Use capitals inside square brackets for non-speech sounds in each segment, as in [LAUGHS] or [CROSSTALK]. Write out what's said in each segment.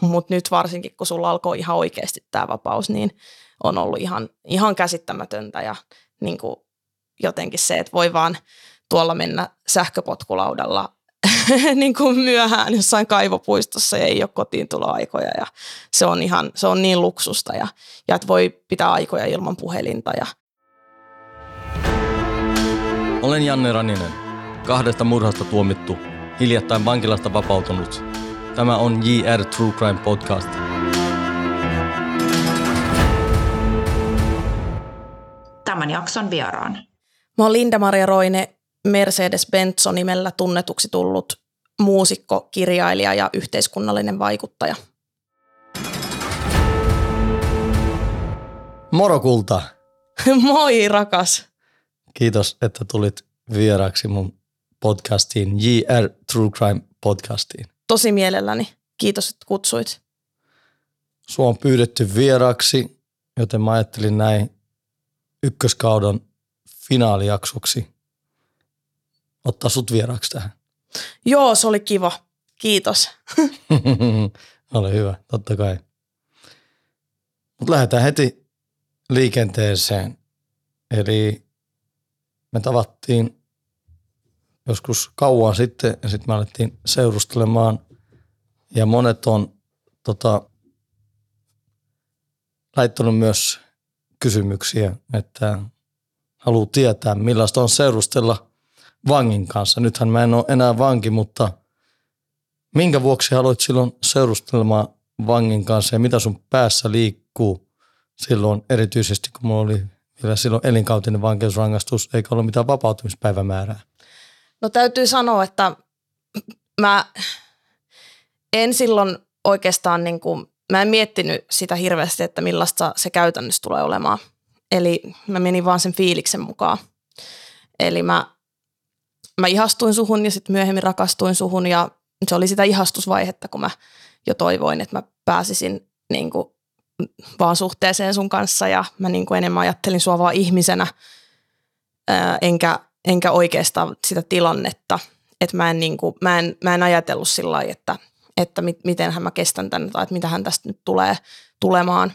mutta nyt varsinkin, kun sulla alkoi ihan oikeasti tämä vapaus, niin on ollut ihan, ihan käsittämätöntä ja niin kuin jotenkin se, että voi vaan tuolla mennä sähköpotkulaudalla [LAUGHS] niin kuin myöhään jossain kaivopuistossa ja ei ole kotiin tuloaikoja ja se on ihan, se on niin luksusta ja, ja että voi pitää aikoja ilman puhelinta. Ja. Olen Janne Raninen, kahdesta murhasta tuomittu, hiljattain vankilasta vapautunut. Tämä on JR True Crime Podcast. Tämän jakson vieraan. Mä oon Linda-Maria Roine, Mercedes Benzo nimellä tunnetuksi tullut muusikko, kirjailija ja yhteiskunnallinen vaikuttaja. Moro kulta. [LAUGHS] Moi rakas. Kiitos, että tulit vieraksi mun podcastiin, JR True Crime podcastiin. Tosi mielelläni. Kiitos, että kutsuit. Sua on pyydetty vieraksi, joten mä ajattelin näin ykköskaudon finaalijaksoksi ottaa sut vieraksi tähän. Joo, se oli kiva. Kiitos. [LAUGHS] Ole hyvä, totta kai. Mutta lähdetään heti liikenteeseen. Eli me tavattiin joskus kauan sitten ja sitten me alettiin seurustelemaan ja monet on tota, laittanut myös kysymyksiä, että haluaa tietää millaista on seurustella vangin kanssa. Nythän mä en ole enää vanki, mutta minkä vuoksi haluat silloin seurustelemaan vangin kanssa ja mitä sun päässä liikkuu silloin erityisesti, kun mulla oli vielä silloin elinkautinen vankeusrangaistus eikä ollut mitään vapautumispäivämäärää? No täytyy sanoa, että mä en silloin oikeastaan niin kuin, mä en miettinyt sitä hirveästi, että millaista se käytännössä tulee olemaan. Eli mä menin vaan sen fiiliksen mukaan. Eli mä mä ihastuin suhun ja sitten myöhemmin rakastuin suhun ja se oli sitä ihastusvaihetta, kun mä jo toivoin, että mä pääsisin niin kuin vaan suhteeseen sun kanssa ja mä niin kuin enemmän ajattelin sua vaan ihmisenä, enkä, enkä oikeastaan sitä tilannetta. Että mä en, niin kuin, mä en, mä en ajatellut sillä lailla, että, että mit, mitenhän mä kestän tänne tai että mitähän tästä nyt tulee tulemaan.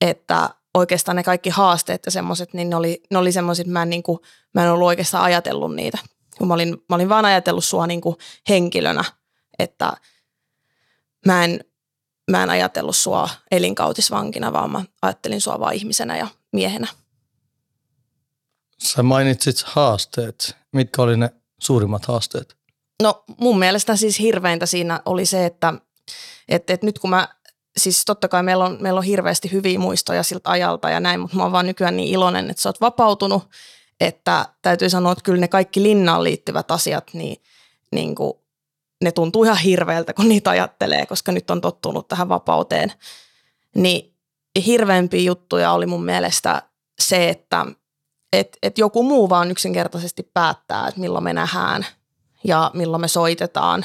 Että oikeastaan ne kaikki haasteet ja semmoiset, niin ne oli, ne oli semmoiset, mä en, niin kuin, mä en ollut oikeastaan ajatellut niitä mä olin, mä olin vaan ajatellut sua niin kuin henkilönä, että mä en, mä en ajatellut sua elinkautisvankina, vaan mä ajattelin sua vaan ihmisenä ja miehenä. Sä mainitsit haasteet. Mitkä oli ne suurimmat haasteet? No mun mielestä siis hirveintä siinä oli se, että, että, että nyt kun mä, siis totta kai meillä on, meillä on hirveästi hyviä muistoja siltä ajalta ja näin, mutta mä oon vaan nykyään niin iloinen, että sä oot vapautunut että täytyy sanoa, että kyllä ne kaikki linnaan liittyvät asiat, niin, niin kuin, ne tuntuu ihan hirveältä, kun niitä ajattelee, koska nyt on tottunut tähän vapauteen. Niin hirveämpiä juttuja oli mun mielestä se, että et, et joku muu vaan yksinkertaisesti päättää, että milloin me nähdään ja milloin me soitetaan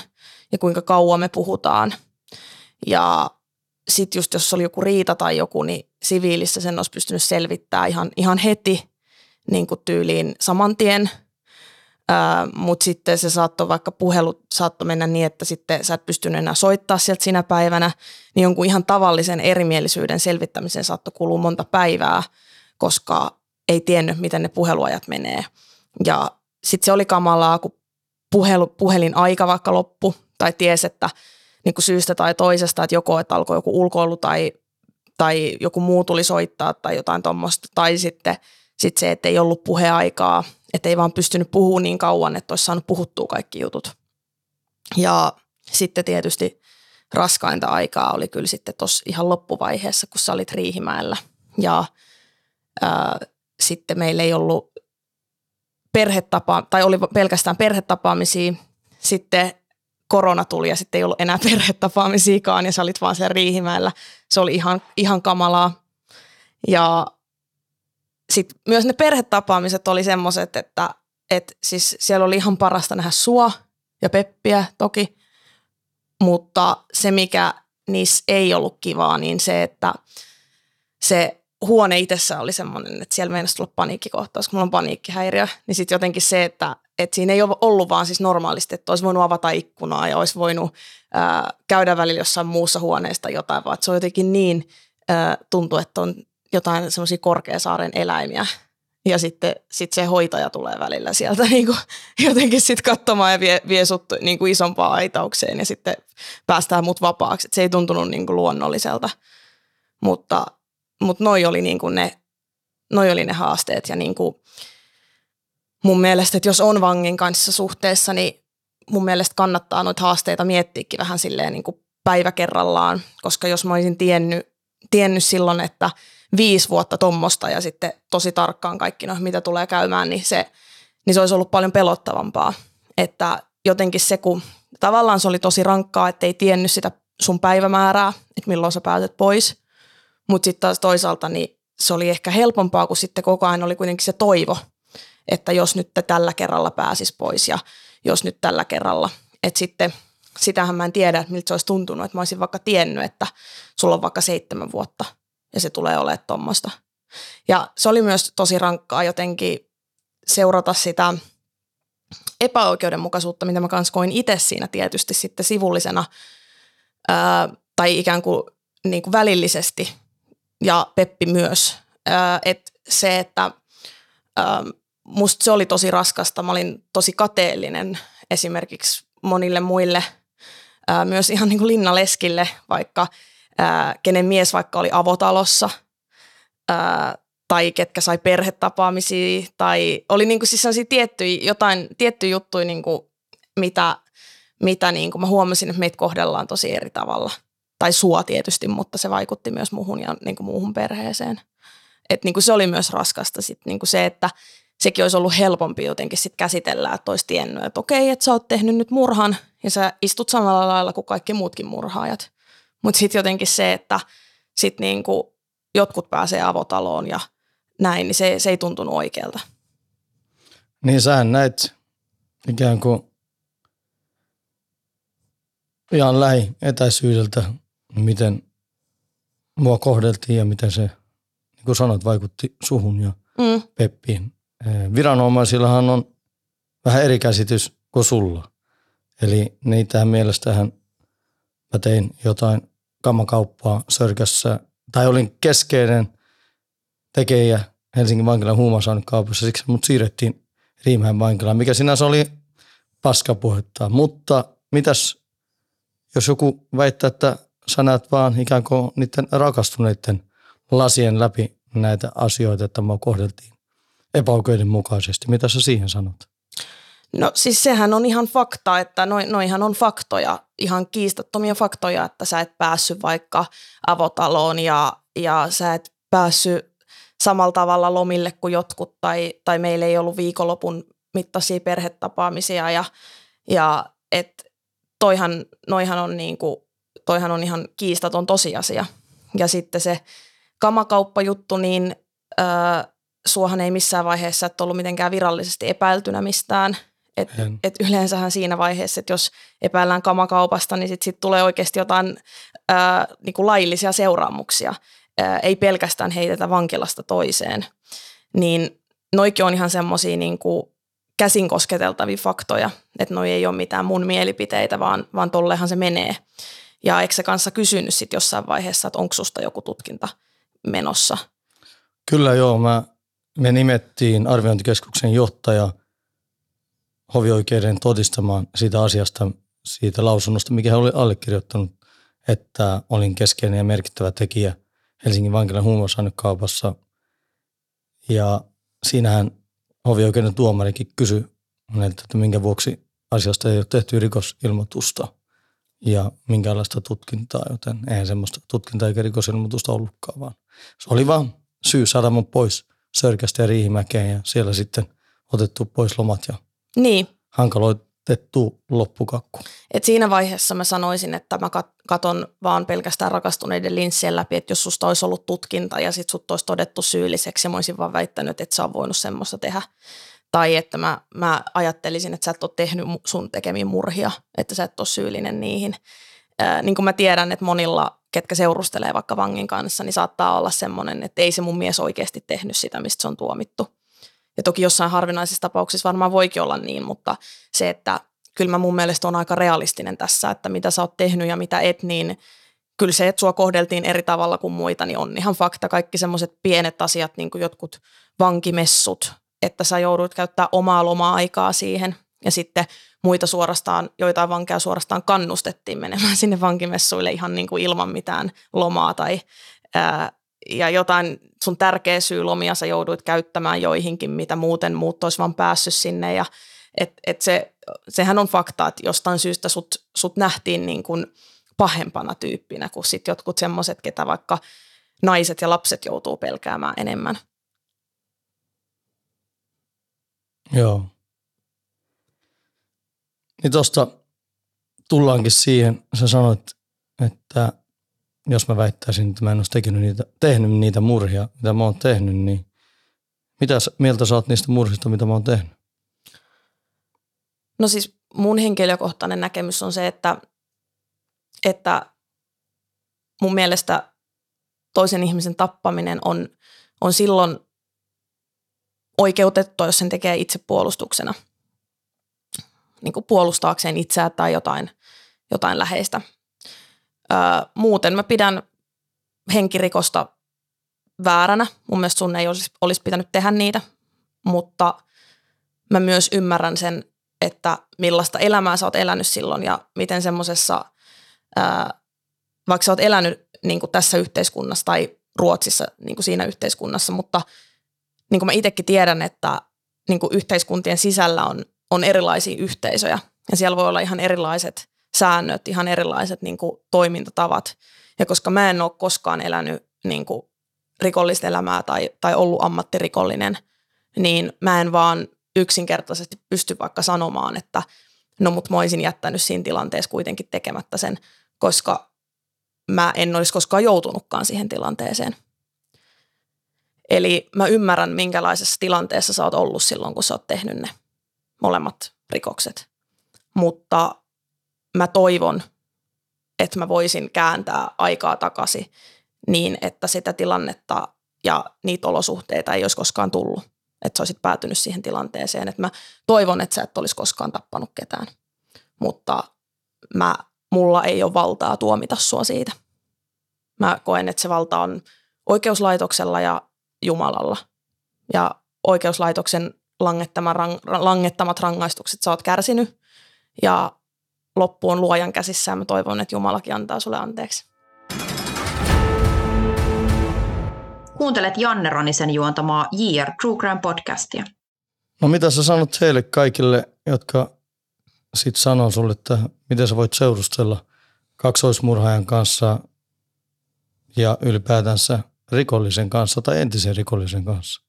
ja kuinka kauan me puhutaan. Ja sitten just jos oli joku riita tai joku, niin siviilissä sen olisi pystynyt selvittämään ihan, ihan heti – niin kuin tyyliin saman tien. Mutta sitten se saattoi, vaikka puhelu saattoi mennä niin, että sitten sä et pystynyt enää soittaa sieltä sinä päivänä, niin jonkun ihan tavallisen erimielisyyden selvittämisen saattoi kulua monta päivää, koska ei tiennyt, miten ne puheluajat menee. Ja sitten se oli kamalaa, kun puhelu, puhelin aika vaikka loppu, tai ties, että niin kuin syystä tai toisesta, että joko että alkoi joku ulkoilu tai, tai joku muu tuli soittaa tai jotain tuommoista, tai sitten – sitten se, että ei ollut puheaikaa, että ei vaan pystynyt puhumaan niin kauan, että olisi saanut puhuttua kaikki jutut. Ja sitten tietysti raskainta aikaa oli kyllä sitten tuossa ihan loppuvaiheessa, kun sä olit Riihimäellä. Ja ää, sitten meillä ei ollut perhetapa, tai oli pelkästään perhetapaamisia. Sitten korona tuli ja sitten ei ollut enää [LAUGHS] perhetapaamisiakaan ja sä olit vaan sen Riihimäellä. Se oli ihan, ihan kamalaa. Ja sitten myös ne perhetapaamiset oli semmoiset, että et siis siellä oli ihan parasta nähdä sua ja Peppiä toki, mutta se mikä niissä ei ollut kivaa, niin se, että se huone itsessä oli semmoinen, että siellä meinasi tulla paniikkikohtaus, kun mulla on paniikkihäiriö, niin sitten jotenkin se, että että siinä ei ole ollut vaan siis normaalisti, että olisi voinut avata ikkunaa ja olisi voinut ää, käydä välillä jossain muussa huoneesta jotain, vaan se on jotenkin niin, ää, tuntuu, että on jotain semmoisia Korkeasaaren eläimiä. Ja sitten sit se hoitaja tulee välillä sieltä [LAUGHS] niin kuin, jotenkin sitten katsomaan ja vie, vie sut niin kuin isompaan aitaukseen ja sitten päästään mut vapaaksi. Et se ei tuntunut niin kuin luonnolliselta, mutta, mutta noi oli niin kuin ne, noi oli ne haasteet ja niin kuin, mun mielestä, että jos on vangin kanssa suhteessa, niin mun mielestä kannattaa noita haasteita miettiäkin vähän silleen niin kuin päivä kerrallaan, koska jos mä olisin tiennyt, tiennyt silloin, että viisi vuotta tuommoista ja sitten tosi tarkkaan kaikki, no, mitä tulee käymään, niin se, niin se olisi ollut paljon pelottavampaa. Että jotenkin se, kun tavallaan se oli tosi rankkaa, että ei tiennyt sitä sun päivämäärää, että milloin sä pääset pois, mutta sitten taas toisaalta niin se oli ehkä helpompaa, kun sitten koko ajan oli kuitenkin se toivo, että jos nyt tällä kerralla pääsis pois ja jos nyt tällä kerralla. Että sitten sitähän mä en tiedä, että miltä se olisi tuntunut, että mä olisin vaikka tiennyt, että sulla on vaikka seitsemän vuotta ja se tulee olemaan tuommoista. Ja se oli myös tosi rankkaa jotenkin seurata sitä epäoikeudenmukaisuutta, mitä mä kans koin itse siinä tietysti sitten sivullisena ää, tai ikään kuin, niin kuin välillisesti ja Peppi myös. Että se, että ää, musta se oli tosi raskasta. Mä olin tosi kateellinen esimerkiksi monille muille, myös ihan niin kuin Linna Leskille, vaikka kenen mies vaikka oli avotalossa tai ketkä sai perhetapaamisia tai oli niin kuin siis sellaisia tiettyjä, jotain, tiettyjä juttuja, niin kuin, mitä, mitä niin kuin mä huomasin, että meitä kohdellaan tosi eri tavalla. Tai sua tietysti, mutta se vaikutti myös muuhun ja niin kuin muuhun perheeseen. Et niin kuin se oli myös raskasta sit, niin kuin se, että sekin olisi ollut helpompi jotenkin sit käsitellä, että olisi tiennyt, että okei, että sä oot tehnyt nyt murhan ja sä istut samalla lailla kuin kaikki muutkin murhaajat. Mutta sitten jotenkin se, että sit niinku jotkut pääsee avotaloon ja näin, niin se, se ei tuntunut oikealta. Niin sä näit ikään kuin ihan lähi etäisyydeltä, miten mua kohdeltiin ja miten se, niin kuin sanot, vaikutti suhun ja mm. Peppiin. Viranomaisillahan on vähän eri käsitys kuin sulla. Eli niitä mielestähän mä tein jotain kammakauppaa Sörkässä, tai olin keskeinen tekijä Helsingin vankilan kaupassa, siksi mut siirrettiin Riimähän vankilaan, mikä sinänsä oli paskapuhetta. Mutta mitäs, jos joku väittää, että sä näet vaan ikään kuin niiden rakastuneiden lasien läpi näitä asioita, että mä kohdeltiin epäoikeudenmukaisesti. Mitä sä siihen sanot? No siis sehän on ihan fakta, että no, noihan on faktoja, ihan kiistattomia faktoja, että sä et päässyt vaikka avotaloon ja, ja sä et päässyt samalla tavalla lomille kuin jotkut tai, tai meillä ei ollut viikonlopun mittaisia perhetapaamisia ja, ja et toihan, noihan on niin kuin, toihan on ihan kiistaton tosiasia. Ja sitten se kamakauppajuttu, niin öö, suohan ei missään vaiheessa et ollut mitenkään virallisesti epäiltynä mistään – et, et yleensähän siinä vaiheessa, että jos epäillään kamakaupasta, niin sitten sit tulee oikeasti jotain ää, niinku laillisia seuraamuksia. Ää, ei pelkästään heitetä vankilasta toiseen. Niin noikin on ihan semmoisia niinku käsin kosketeltavia faktoja, että noi ei ole mitään mun mielipiteitä, vaan, vaan tollehan se menee. Ja eikö se kanssa kysynyt sitten jossain vaiheessa, että onko susta joku tutkinta menossa? Kyllä joo, mä, me nimettiin arviointikeskuksen johtaja – hovioikeuden todistamaan siitä asiasta, siitä lausunnosta, mikä hän oli allekirjoittanut, että olin keskeinen ja merkittävä tekijä Helsingin vankilan huumausainekaupassa. Ja siinähän hovioikeuden tuomarikin kysyi että minkä vuoksi asiasta ei ole tehty rikosilmoitusta ja minkälaista tutkintaa, joten eihän semmoista tutkintaa eikä rikosilmoitusta ollutkaan, vaan se oli vaan syy saada mun pois Sörkästä ja Riihimäkeen ja siellä sitten otettu pois lomat ja niin. hankaloitettu loppukakku. Et siinä vaiheessa mä sanoisin, että mä katon vaan pelkästään rakastuneiden linssien läpi, että jos susta olisi ollut tutkinta ja sit sut olisi todettu syylliseksi ja mä olisin vaan väittänyt, että sä on voinut semmoista tehdä. Tai että mä, mä ajattelisin, että sä et ole tehnyt sun tekemiä murhia, että sä et ole syyllinen niihin. Ää, niin kuin mä tiedän, että monilla, ketkä seurustelee vaikka vangin kanssa, niin saattaa olla semmoinen, että ei se mun mies oikeasti tehnyt sitä, mistä se on tuomittu. Ja toki jossain harvinaisissa tapauksissa varmaan voikin olla niin, mutta se, että kyllä mä mun mielestä on aika realistinen tässä, että mitä sä oot tehnyt ja mitä et, niin kyllä se, että sua kohdeltiin eri tavalla kuin muita, niin on ihan fakta. Kaikki semmoiset pienet asiat, niin kuin jotkut vankimessut, että sä joudut käyttää omaa loma-aikaa siihen. Ja sitten muita suorastaan, joitain vankeja suorastaan kannustettiin menemään [LAUGHS] sinne vankimessuille ihan niin kuin ilman mitään lomaa tai ää, ja jotain sun tärkeä syy lomia sä jouduit käyttämään joihinkin, mitä muuten muut olisi vaan päässyt sinne ja et, et se, sehän on fakta, että jostain syystä sut, sut nähtiin niin kuin pahempana tyyppinä kuin sitten jotkut semmoiset, ketä vaikka naiset ja lapset joutuu pelkäämään enemmän. Joo. Niin tuosta tullaankin siihen, sä sanoit, että jos mä väittäisin, että mä en olisi niitä, tehnyt niitä murhia, mitä mä oon tehnyt, niin mitä mieltä sä oot niistä murhista, mitä mä oon tehnyt? No siis mun henkilökohtainen näkemys on se, että, että mun mielestä toisen ihmisen tappaminen on, on silloin oikeutettua, jos sen tekee itse puolustuksena, niin kuin puolustaakseen itseä tai jotain, jotain läheistä. Öö, muuten mä pidän henkirikosta vääränä. Mun mielestä sun ei olisi, olisi pitänyt tehdä niitä, mutta mä myös ymmärrän sen, että millaista elämää sä oot elänyt silloin ja miten semmoisessa, vaikka sä oot elänyt niin kuin tässä yhteiskunnassa tai Ruotsissa niin kuin siinä yhteiskunnassa, mutta niin kuin mä itsekin tiedän, että niin kuin yhteiskuntien sisällä on, on erilaisia yhteisöjä ja siellä voi olla ihan erilaiset säännöt, ihan erilaiset niin kuin toimintatavat. Ja koska mä en ole koskaan elänyt niin kuin rikollista elämää tai, tai ollut ammattirikollinen, niin mä en vaan yksinkertaisesti pysty vaikka sanomaan, että no mut mä olisin jättänyt siinä tilanteessa kuitenkin tekemättä sen, koska mä en olisi koskaan joutunutkaan siihen tilanteeseen. Eli mä ymmärrän, minkälaisessa tilanteessa sä oot ollut silloin, kun sä oot tehnyt ne molemmat rikokset. Mutta mä toivon, että mä voisin kääntää aikaa takaisin niin, että sitä tilannetta ja niitä olosuhteita ei olisi koskaan tullut että sä olisit päätynyt siihen tilanteeseen. Että mä toivon, että sä et olisi koskaan tappanut ketään, mutta mä, mulla ei ole valtaa tuomita sua siitä. Mä koen, että se valta on oikeuslaitoksella ja Jumalalla. Ja oikeuslaitoksen langettamat, langettamat rangaistukset sä oot kärsinyt ja loppu on luojan käsissä ja mä toivon, että Jumalakin antaa sulle anteeksi. Kuuntelet Janne Ronisen juontamaa JR True Crime podcastia. No mitä sä sanot heille kaikille, jotka sit sanoo sulle, että miten sä voit seurustella kaksoismurhaajan kanssa ja ylipäätänsä rikollisen kanssa tai entisen rikollisen kanssa?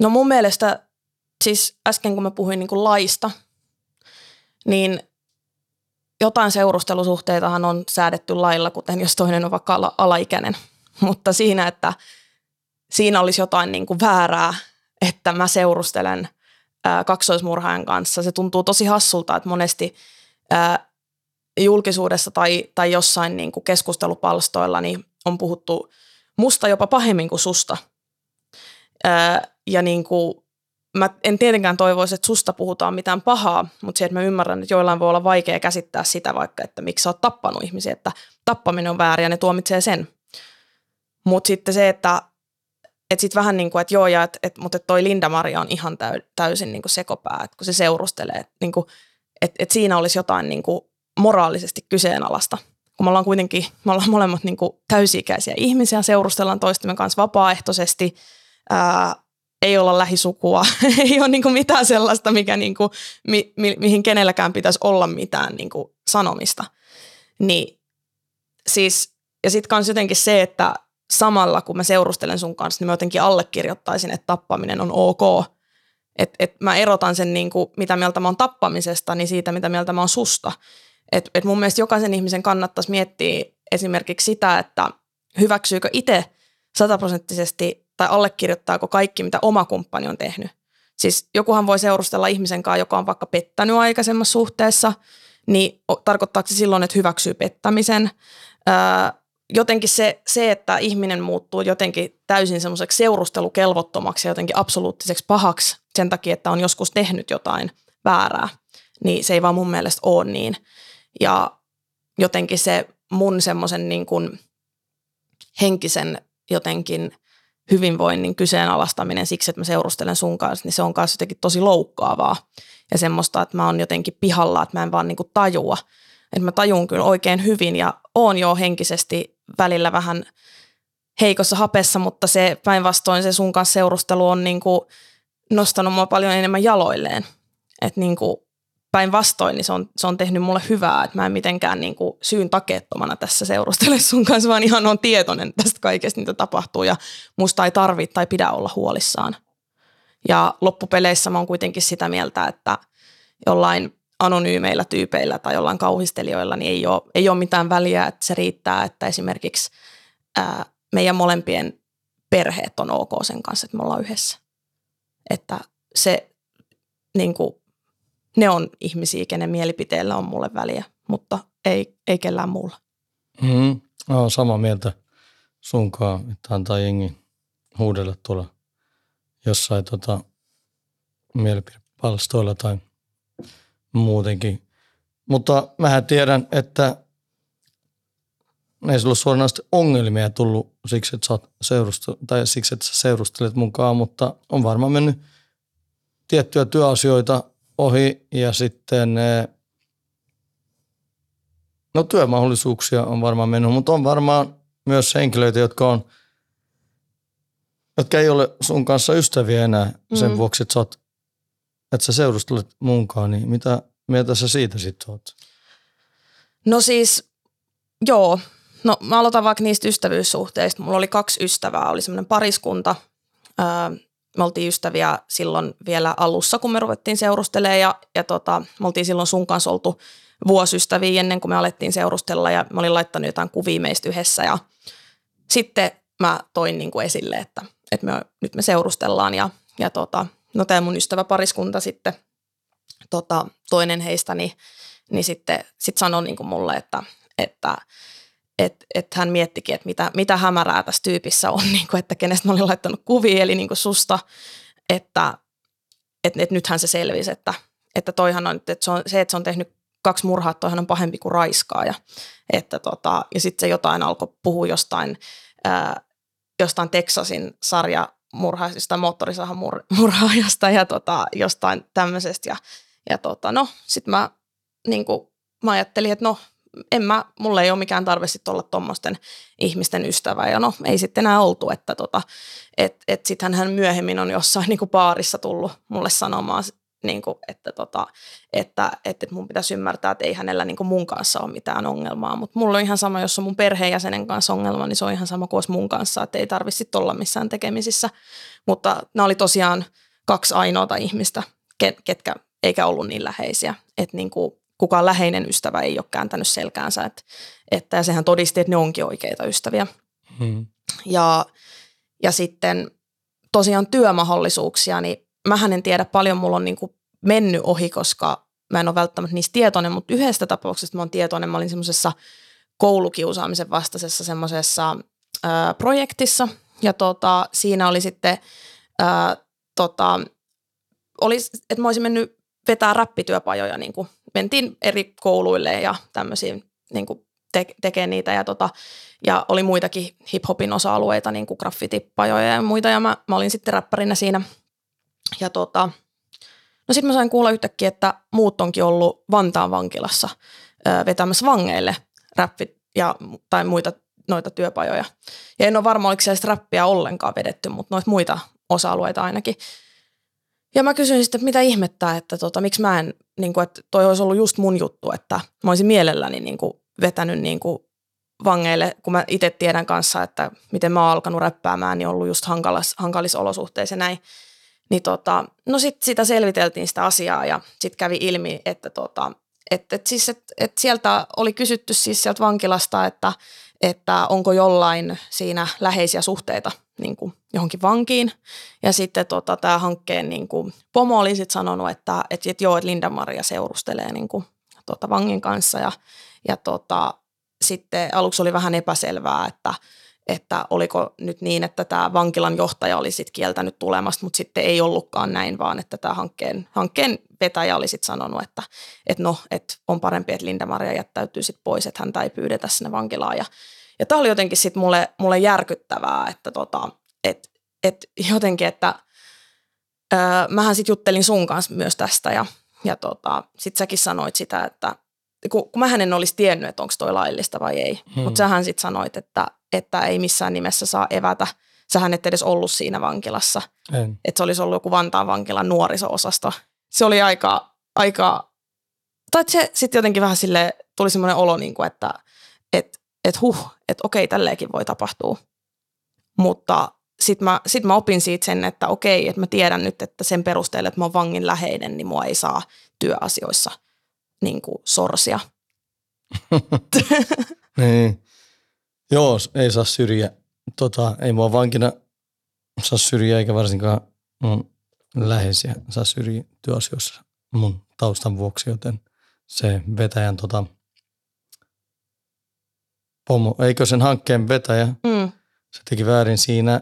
No mun mielestä, siis äsken kun mä puhuin niin kuin laista, niin jotain seurustelusuhteitahan on säädetty lailla, kuten jos toinen on vaikka alaikäinen [LAUGHS] – mutta siinä, että siinä olisi jotain niin kuin väärää, että mä seurustelen ää, kaksoismurhaajan kanssa. Se tuntuu tosi hassulta, että monesti ää, julkisuudessa tai, tai jossain niin kuin keskustelupalstoilla niin on puhuttu musta jopa pahemmin kuin susta. Ää, ja niin kuin, mä en tietenkään toivoisi, että susta puhutaan mitään pahaa, mutta se, että mä ymmärrän, että joillain voi olla vaikea käsittää sitä vaikka, että miksi sä oot tappanut ihmisiä, että tappaminen on väärin ja ne tuomitsee sen. Mutta sitten se, että et sitten vähän niin kuin, että joo, ja et, et, mutta toi Linda-Maria on ihan täy, täysin niin kuin sekopää, että kun se seurustelee, että niin et, et siinä olisi jotain niin kuin moraalisesti kyseenalaista. Kun me ollaan kuitenkin, me ollaan molemmat niin kuin täysi-ikäisiä ihmisiä, seurustellaan toistemme kanssa vapaaehtoisesti, ää, ei olla lähisukua, [LAUGHS] ei ole niin kuin mitään sellaista, mikä niin kuin, mi, mi, mihin kenelläkään pitäisi olla mitään niin kuin sanomista. Niin siis, ja sitten kans jotenkin se, että samalla kun mä seurustelen sun kanssa, niin mä jotenkin allekirjoittaisin, että tappaminen on ok. Että et mä erotan sen, niin kuin, mitä mieltä mä oon tappamisesta, niin siitä, mitä mieltä mä oon susta. Et, et mun mielestä jokaisen ihmisen kannattaisi miettiä esimerkiksi sitä, että hyväksyykö itse sataprosenttisesti tai allekirjoittaako kaikki, mitä oma kumppani on tehnyt. Siis jokuhan voi seurustella ihmisen kanssa, joka on vaikka pettänyt aikaisemmassa suhteessa, niin tarkoittaako se silloin, että hyväksyy pettämisen? Öö, jotenkin se, se, että ihminen muuttuu jotenkin täysin semmoiseksi seurustelukelvottomaksi ja jotenkin absoluuttiseksi pahaksi sen takia, että on joskus tehnyt jotain väärää, niin se ei vaan mun mielestä ole niin. Ja jotenkin se mun semmoisen niin kuin henkisen jotenkin hyvinvoinnin kyseenalaistaminen siksi, että mä seurustelen sun kanssa, niin se on kanssa jotenkin tosi loukkaavaa. Ja semmoista, että mä oon jotenkin pihalla, että mä en vaan niin kuin tajua. Että mä tajun kyllä oikein hyvin ja oon jo henkisesti välillä vähän heikossa hapessa, mutta se päinvastoin se sun kanssa seurustelu on niin kuin nostanut mua paljon enemmän jaloilleen. Että niin kuin päinvastoin niin se on, se on tehnyt mulle hyvää, että mä en mitenkään niin kuin syyn takeettomana tässä seurustele sun kanssa, vaan ihan on tietoinen tästä kaikesta, mitä tapahtuu ja musta ei tarvitse tai pidä olla huolissaan. Ja loppupeleissä mä oon kuitenkin sitä mieltä, että jollain anonyymeillä tyypeillä tai jollain kauhistelijoilla niin ei ole, ei ole mitään väliä, että se riittää, että esimerkiksi ää, meidän molempien perheet on ok sen kanssa, että me ollaan yhdessä. Että se niin kuin, ne on ihmisiä, kenen mielipiteellä on mulle väliä, mutta ei, ei kellään muulla. Mm, no, sama mieltä sunkaan, että antaa jengi huudella tuolla jossain tota, mielipidepalstoilla tai muutenkin. Mutta mähän tiedän, että ei sulla suoranaisesti ongelmia tullut siksi, että sä seurustu, tai siksi, että sä seurustelet mukaan, mutta on varmaan mennyt tiettyjä työasioita ohi ja sitten eh, no työmahdollisuuksia on varmaan mennyt, mutta on varmaan myös henkilöitä, jotka on jotka ei ole sun kanssa ystäviä enää sen mm. vuoksi, että sä, oot, että sä seurustelet munkaan, niin mitä mieltä sä siitä sitten oot? No siis, joo. No mä aloitan vaikka niistä ystävyyssuhteista. Mulla oli kaksi ystävää, oli semmoinen pariskunta. Öö, me oltiin ystäviä silloin vielä alussa, kun me ruvettiin seurustelemaan ja, ja tota, me oltiin silloin sun kanssa oltu vuosystäviä ennen kuin me alettiin seurustella ja mä olin laittanut jotain kuvia meistä yhdessä ja sitten mä toin niin kuin esille, että, että me, nyt me seurustellaan ja, ja tota, no tämä mun ystävä pariskunta sitten, tota, toinen heistä, niin, niin sitten sit sanoi niin kuin mulle, että, että että et hän miettikin, että mitä, mitä hämärää tässä tyypissä on, [LAUGHS] niin kuin, että kenestä mä olin laittanut kuvia, eli niin kuin susta, että et, et nythän se selvisi, että, että toihan on, että se, on, se, että se on tehnyt kaksi murhaa, toihan on pahempi kuin raiskaaja. Että tota, ja sitten se jotain alkoi puhua jostain, ää, jostain Texasin sarja murhaisista, moottorisahan mur, murhaajasta ja tota, jostain tämmöisestä. Ja, ja tota, no, sitten mä, niin mä ajattelin, että no, en mä, mulla ei ole mikään tarve sitten olla tuommoisten ihmisten ystävä. Ja no, ei sitten enää oltu, että tota, et, et sittenhän hän myöhemmin on jossain niin kuin baarissa tullut mulle sanomaan, niin kuin, että, tota, että, että mun pitäisi ymmärtää, että ei hänellä niin kuin mun kanssa ole mitään ongelmaa. Mutta mulla on ihan sama, jos on mun perheenjäsenen kanssa ongelma, niin se on ihan sama kuin mun kanssa, että ei tarvitse olla missään tekemisissä. Mutta nämä oli tosiaan kaksi ainoata ihmistä, ketkä eikä ollut niin läheisiä. Että niin kuin kukaan läheinen ystävä ei ole kääntänyt selkäänsä. Että, että ja sehän todisti, että ne onkin oikeita ystäviä. Hmm. Ja, ja sitten tosiaan työmahdollisuuksia, niin mä en tiedä paljon mulla on niin kuin mennyt ohi, koska mä en ole välttämättä niistä tietoinen, mutta yhdestä tapauksesta mä oon tietoinen. Mä olin semmoisessa koulukiusaamisen vastaisessa semmoisessa projektissa ja tota, siinä oli sitten, ää, tota, oli, että mä olisin mennyt vetää räppityöpajoja, niin kuin mentiin eri kouluille ja tämmöisiin niin kuin te- tekee niitä ja, tota, ja oli muitakin hip-hopin osa-alueita, niin kuin graffitipajoja ja muita ja mä, mä olin sitten räppärinä siinä ja tota, no sitten mä sain kuulla yhtäkkiä, että muut onkin ollut Vantaan vankilassa ö, vetämässä vangeille räppi ja, tai muita noita työpajoja. Ja en ole varma, oliko siellä räppiä ollenkaan vedetty, mutta noita muita osa-alueita ainakin. Ja mä kysyin sitten, että mitä ihmettää, että tota, miksi mä en, niin kuin, että toi olisi ollut just mun juttu, että mä olisin mielelläni niin kuin, vetänyt niin kuin, vangeille, kun mä itse tiedän kanssa, että miten mä oon alkanut räppäämään, niin ollut just hankalis, hankalissa olosuhteissa ja näin. Niin tota, no sitten sitä selviteltiin sitä asiaa ja sitten kävi ilmi, että tota, et, et siis, et, et sieltä oli kysytty siis sieltä vankilasta, että, että onko jollain siinä läheisiä suhteita niin kuin johonkin vankiin. Ja sitten tota, tämä hankkeen niin kuin, pomo oli sitten sanonut, että, että, että joo, että Linda-Maria seurustelee niin kuin, tota, vangin kanssa ja, ja tota, sitten aluksi oli vähän epäselvää, että, että oliko nyt niin, että tämä vankilan johtaja oli sitten kieltänyt tulemasta, mutta sitten ei ollutkaan näin, vaan että tämä hankkeen, hankkeen vetäjä oli sitten sanonut, että, että no, että on parempi, että Linda-Maria jättäytyy sitten pois, että häntä ei pyydetä sinne vankilaan. Ja, ja tämä oli jotenkin sitten mulle, mulle järkyttävää, että tota, et, et jotenkin, että öö, mähän sitten juttelin sun kanssa myös tästä ja, ja tota, sitten säkin sanoit sitä, että kun, kun mähän en olisi tiennyt, että onko toi laillista vai ei, hmm. mutta sähän sitten sanoit, että, että ei missään nimessä saa evätä. Sähän et edes ollut siinä vankilassa. En. Että se olisi ollut joku Vantaan vankilan nuoriso-osasto. Se oli aika, aika tai se sitten jotenkin vähän sille tuli semmoinen olo, niin kuin, että et, et huh, että okei, tälleenkin voi tapahtua. Mutta sitten mä, sit mä opin siitä sen, että okei, että mä tiedän nyt, että sen perusteella, että mä oon vangin läheinen, niin mua ei saa työasioissa niin kuin sorsia. [LAUGHS] niin. Joo, ei saa syrjiä. Tota, ei mua vankina saa syrjiä, eikä varsinkaan mun läheisiä saa syrjiä työasioissa mun taustan vuoksi, joten se vetäjän tota, pomo, eikö sen hankkeen vetäjä, mm. se teki väärin siinä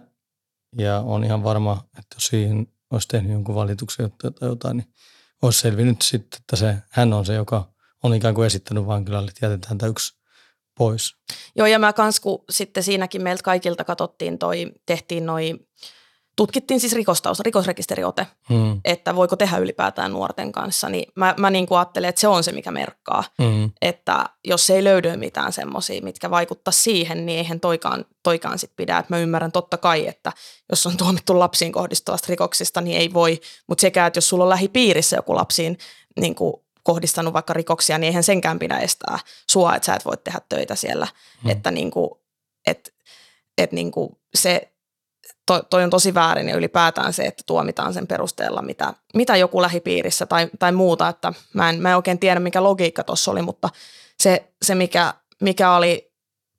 ja on ihan varma, että jos siihen olisi tehnyt jonkun valituksen tai jotain, niin olisi selvinnyt sitten, että se, hän on se, joka on ikään kuin esittänyt vankilalle, että jätetään tämä yksi pois. Joo, ja mä kans, kun sitten siinäkin meiltä kaikilta katsottiin toi, tehtiin noin tutkittiin siis rikostausta, rikosrekisteriote, hmm. että voiko tehdä ylipäätään nuorten kanssa, niin mä, mä niin kuin ajattelen, että se on se, mikä merkkaa. Hmm. Että jos ei löydy mitään semmoisia, mitkä vaikuttaa siihen, niin eihän toikaan, toikaan sit pidä. Et mä ymmärrän totta kai, että jos on tuomittu lapsiin kohdistuvasta rikoksista, niin ei voi, mutta sekä, että jos sulla on lähipiirissä joku lapsiin niin kuin kohdistanut vaikka rikoksia, niin eihän senkään pidä estää sua, että sä et voi tehdä töitä siellä. Hmm. Että niin kuin, et, et niin kuin se to, toi on tosi väärin ja ylipäätään se, että tuomitaan sen perusteella, mitä, mitä joku lähipiirissä tai, tai muuta, että mä en, mä en oikein tiedä, mikä logiikka tuossa oli, mutta se, se mikä, mikä oli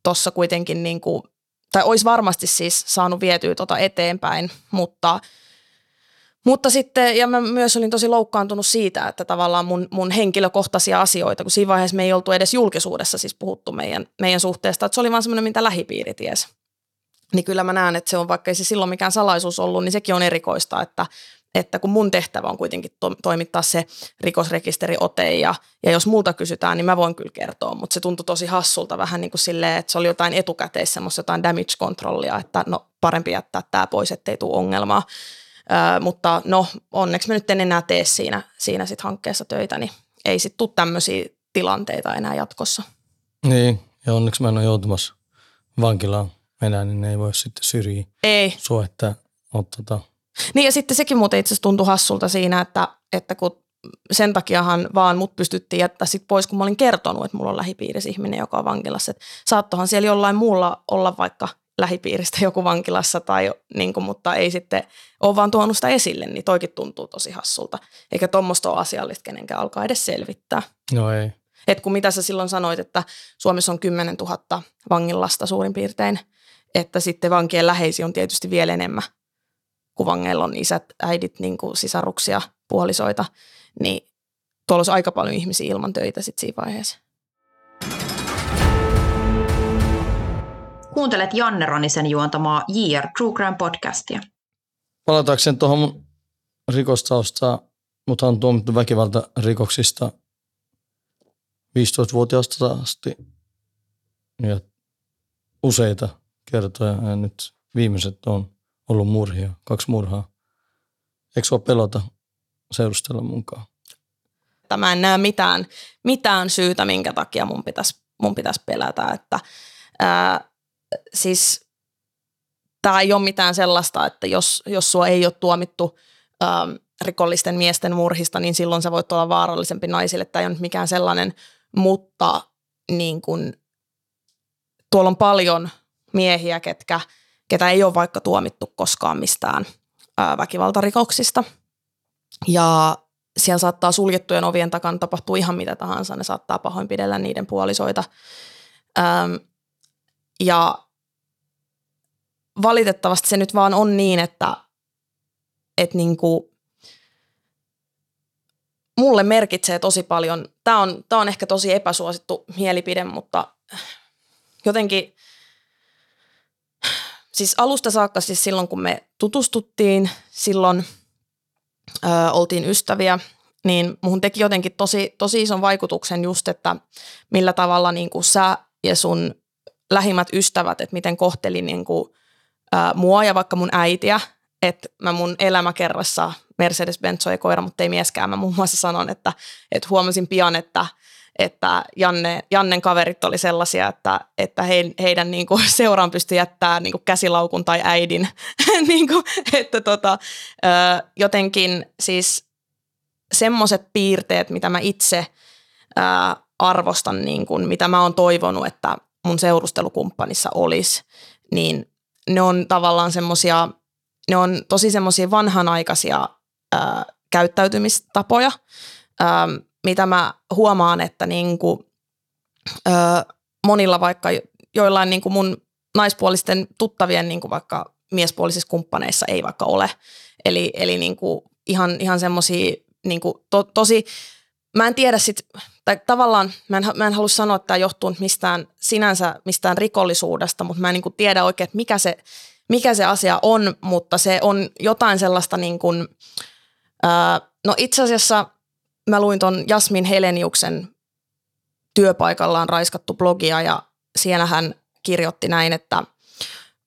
tuossa kuitenkin niin kuin, tai olisi varmasti siis saanut vietyä tuota eteenpäin, mutta, mutta sitten, ja mä myös olin tosi loukkaantunut siitä, että tavallaan mun, mun henkilökohtaisia asioita, kun siinä vaiheessa me ei oltu edes julkisuudessa siis puhuttu meidän, meidän suhteesta, että se oli vaan semmoinen, mitä lähipiiri tiesi niin kyllä mä näen, että se on, vaikka ei se silloin mikään salaisuus ollut, niin sekin on erikoista, että, että kun mun tehtävä on kuitenkin to, toimittaa se rikosrekisteriote ja, ja jos multa kysytään, niin mä voin kyllä kertoa, mutta se tuntui tosi hassulta vähän niin kuin silleen, että se oli jotain etukäteis semmoista jotain damage controllia, että no parempi jättää tämä pois, ettei tule ongelmaa. Ö, mutta no onneksi mä nyt en enää tee siinä, siinä sit hankkeessa töitä, niin ei sitten tule tämmöisiä tilanteita enää jatkossa. Niin, ja onneksi mä en ole joutumassa vankilaan enää, niin ne ei voi sitten syrjiä ei. sua, että oot tota... Niin ja sitten sekin muuten itse asiassa tuntui hassulta siinä, että, että kun sen takiahan vaan mut pystyttiin jättää sit pois, kun mä olin kertonut, että mulla on lähipiirissä ihminen, joka on vankilassa. Et saattohan siellä jollain muulla olla vaikka lähipiiristä joku vankilassa, tai, niin kuin, mutta ei sitten ole vaan tuonut sitä esille, niin toikin tuntuu tosi hassulta. Eikä tuommoista ole asiallista kenenkään alkaa edes selvittää. No ei. Et kun mitä sä silloin sanoit, että Suomessa on 10 000 vangillasta suurin piirtein, että sitten vankien läheisiä on tietysti vielä enemmän, kun vangeilla on isät, äidit, niin kuin sisaruksia, puolisoita, niin tuolla olisi aika paljon ihmisiä ilman töitä sitten siinä vaiheessa. Kuuntelet Janne Ronisen juontamaa JR True Crime podcastia. Palatakseni tuohon rikostaustaan, mutta on tuomittu rikoksista 15-vuotiaasta asti ja useita kertoja ja nyt viimeiset on ollut murhia, kaksi murhaa. Eikö sua pelota seurustella mukaan? Mä en näe mitään, mitään syytä, minkä takia mun pitäisi, mun pitäisi pelätä. Että, ää, siis tämä ei ole mitään sellaista, että jos, jos sua ei ole tuomittu ää, rikollisten miesten murhista, niin silloin sä voit olla vaarallisempi naisille. Tämä ei ole mikään sellainen, mutta niin kun, tuolla on paljon miehiä, ketkä, ketä ei ole vaikka tuomittu koskaan mistään ää, väkivaltarikoksista. Ja siellä saattaa suljettujen ovien takana tapahtua ihan mitä tahansa. Ne saattaa pahoinpidellä niiden puolisoita. Ja valitettavasti se nyt vaan on niin, että, että niin kuin, mulle merkitsee tosi paljon, tämä on, tämä on ehkä tosi epäsuosittu mielipide, mutta jotenkin, siis alusta saakka siis silloin kun me tutustuttiin, silloin ö, oltiin ystäviä, niin muhun teki jotenkin tosi, tosi ison vaikutuksen just, että millä tavalla niin kuin sä ja sun lähimmät ystävät, että miten kohteli niin kuin, ö, mua ja vaikka mun äitiä, että mä mun elämäkerrassa Mercedes-Benz oli koira, mutta ei mieskään. Mä muun muassa sanon, että, että huomasin pian, että, että Janne, Jannen kaverit oli sellaisia, että, että he, heidän niin kuin, seuraan pystyi jättää niin kuin käsilaukun tai äidin. [LAUGHS] niin kuin, että tota, jotenkin siis semmoiset piirteet, mitä mä itse ää, arvostan, niin kuin, mitä mä oon toivonut, että mun seurustelukumppanissa olisi, niin ne on tavallaan semmoisia, ne on tosi semmoisia vanhanaikaisia ää, käyttäytymistapoja, ää, mitä mä huomaan, että niin kuin, ää, monilla vaikka joillain niin kuin mun naispuolisten tuttavien niin kuin vaikka miespuolisissa kumppaneissa ei vaikka ole. Eli, eli niin kuin ihan, ihan semmoisia niin kuin to, tosi, mä en tiedä sit, tai tavallaan mä en, mä en halua sanoa, että tämä johtuu mistään sinänsä mistään rikollisuudesta, mutta mä en niin kuin tiedä oikein, että mikä se, mikä se asia on, mutta se on jotain sellaista niin kuin, no itse asiassa mä luin ton Jasmin Heleniuksen työpaikallaan raiskattu blogia ja siellä hän kirjoitti näin, että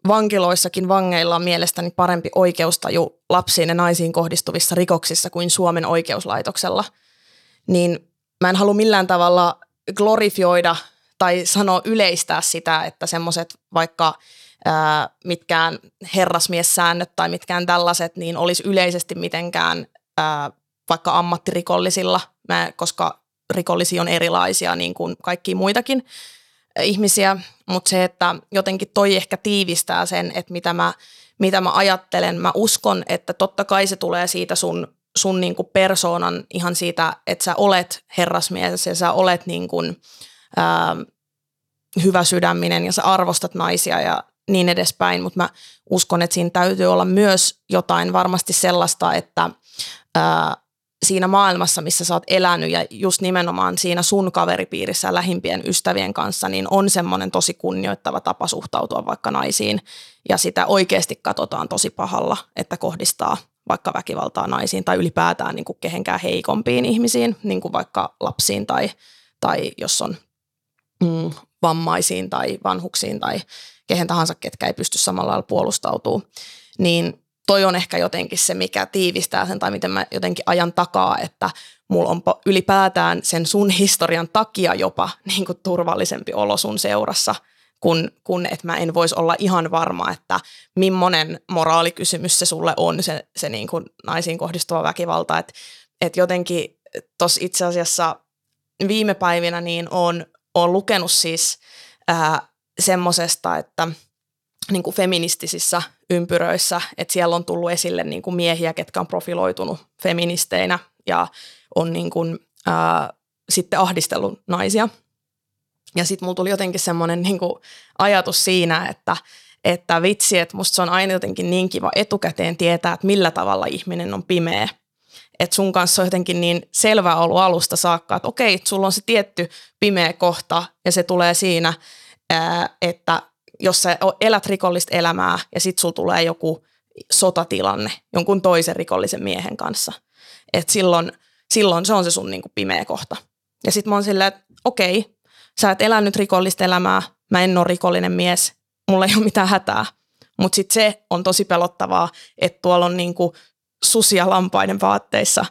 vankiloissakin vangeilla on mielestäni parempi oikeustaju lapsiin ja naisiin kohdistuvissa rikoksissa kuin Suomen oikeuslaitoksella. Niin mä en halua millään tavalla glorifioida tai sanoa yleistää sitä, että semmoiset vaikka ää, mitkään herrasmiessäännöt tai mitkään tällaiset, niin olisi yleisesti mitenkään ää, vaikka ammattirikollisilla, mä, koska rikollisia on erilaisia niin kuin kaikki muitakin ihmisiä, mutta se, että jotenkin toi ehkä tiivistää sen, että mitä mä, mitä mä ajattelen. Mä uskon, että totta kai se tulee siitä sun, sun niin kuin persoonan ihan siitä, että sä olet herrasmies ja sä olet niin kuin, ää, hyvä sydäminen ja sä arvostat naisia ja niin edespäin, mutta mä uskon, että siinä täytyy olla myös jotain varmasti sellaista, että ää, siinä maailmassa, missä sä oot elänyt ja just nimenomaan siinä sun kaveripiirissä ja lähimpien ystävien kanssa, niin on semmoinen tosi kunnioittava tapa suhtautua vaikka naisiin. Ja sitä oikeasti katsotaan tosi pahalla, että kohdistaa vaikka väkivaltaa naisiin tai ylipäätään niin kuin kehenkään heikompiin ihmisiin, niin kuin vaikka lapsiin tai, tai jos on mm, vammaisiin tai vanhuksiin tai kehen tahansa, ketkä ei pysty samalla lailla puolustautumaan, niin toi on ehkä jotenkin se, mikä tiivistää sen tai miten mä jotenkin ajan takaa, että mulla on ylipäätään sen sun historian takia jopa niin kuin turvallisempi olo sun seurassa, kun, kun että mä en voisi olla ihan varma, että millainen moraalikysymys se sulle on, se, se niin kuin naisiin kohdistuva väkivalta. Että et jotenkin tuossa itse asiassa viime päivinä niin on, on lukenut siis ää, semmosesta, että niin kuin feministisissä ympyröissä, että siellä on tullut esille niin kuin miehiä, ketkä on profiloitunut feministeinä ja on niin kuin, ää, sitten ahdistellut naisia. Ja sitten mulla tuli jotenkin semmoinen niin ajatus siinä, että, että vitsi, että musta se on aina jotenkin niin kiva etukäteen tietää, että millä tavalla ihminen on pimeä. Että sun kanssa on jotenkin niin selvä ollut alusta saakka, että okei, sulla on se tietty pimeä kohta ja se tulee siinä, että jos sä elät rikollista elämää ja sit sulla tulee joku sotatilanne jonkun toisen rikollisen miehen kanssa, että silloin, silloin se on se sun niinku pimeä kohta. Ja sitten mä oon silleen, että okei, sä et elänyt rikollista elämää, mä en ole rikollinen mies, mulla ei ole mitään hätää. Mutta sitten se on tosi pelottavaa, että tuolla on niinku susia lampaiden vaatteissa,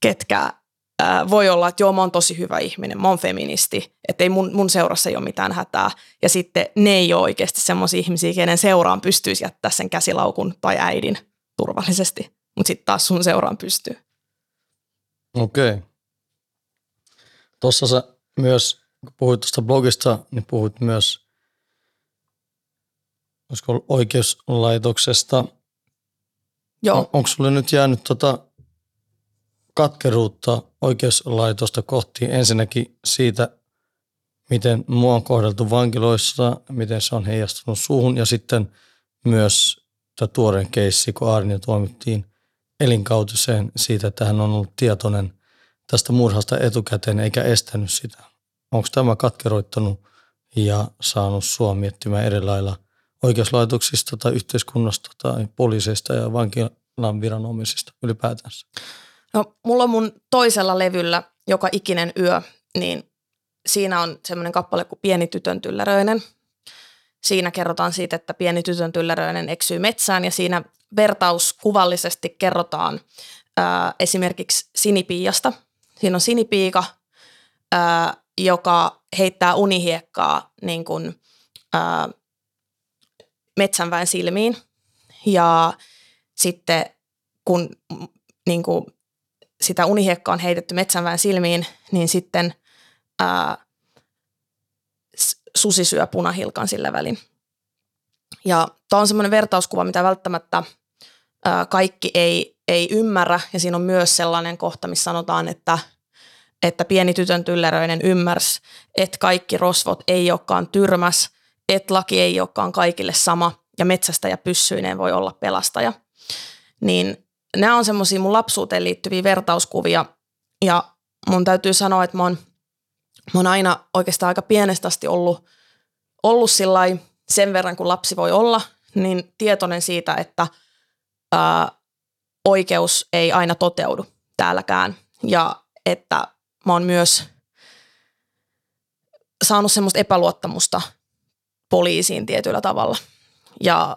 ketkä ää, voi olla, että joo, mä oon tosi hyvä ihminen, mä oon feministi, että ei mun, mun seurassa ei ole mitään hätää. Ja sitten ne ei ole oikeasti semmoisia ihmisiä, kenen seuraan pystyisi jättää sen käsilaukun tai äidin turvallisesti, mutta sitten taas sun seuraan pystyy. Okei. Okay. Tuossa sä myös, kun puhuit tuosta blogista, niin puhuit myös olisiko oikeuslaitoksesta. Joo. On, onko sulle nyt jäänyt tota katkeruutta oikeuslaitosta kohti ensinnäkin siitä, miten mua on kohdeltu vankiloissa, miten se on heijastunut suuhun ja sitten myös tämä tuoreen keissi, kun Arnia tuomittiin elinkautiseen siitä, että hän on ollut tietoinen tästä murhasta etukäteen eikä estänyt sitä. Onko tämä katkeroittanut ja saanut sua miettimään eri lailla oikeuslaitoksista tai yhteiskunnasta tai poliiseista ja vankilan viranomaisista ylipäätänsä? No, mulla on mun toisella levyllä joka ikinen yö, niin siinä on semmoinen kappale kuin Pieni tytön tylläröinen. Siinä kerrotaan siitä, että pieni tytön tylläröinen eksyy metsään ja siinä vertauskuvallisesti kerrotaan ää, esimerkiksi sinipiiasta. Siinä on sinipiika, ää, joka heittää unihiekkaa niin kuin, ää, metsänväen silmiin ja sitten kun niin kuin, sitä unihiekkaa on heitetty metsänväen silmiin, niin sitten ää, susi syö punahilkan sillä välin. Ja tämä on semmoinen vertauskuva, mitä välttämättä ää, kaikki ei, ei ymmärrä. Ja siinä on myös sellainen kohta, missä sanotaan, että, että pieni tytön tylleröinen ymmärsi, että kaikki rosvot ei olekaan tyrmäs, että laki ei olekaan kaikille sama ja metsästä ja pyssyineen voi olla pelastaja. Niin nämä on semmoisia mun lapsuuteen liittyviä vertauskuvia ja mun täytyy sanoa, että mä oon, mä oon aina oikeastaan aika pienestä asti ollut, ollut sen verran kuin lapsi voi olla, niin tietoinen siitä, että ää, oikeus ei aina toteudu täälläkään ja että mä oon myös saanut semmoista epäluottamusta poliisiin tietyllä tavalla. Ja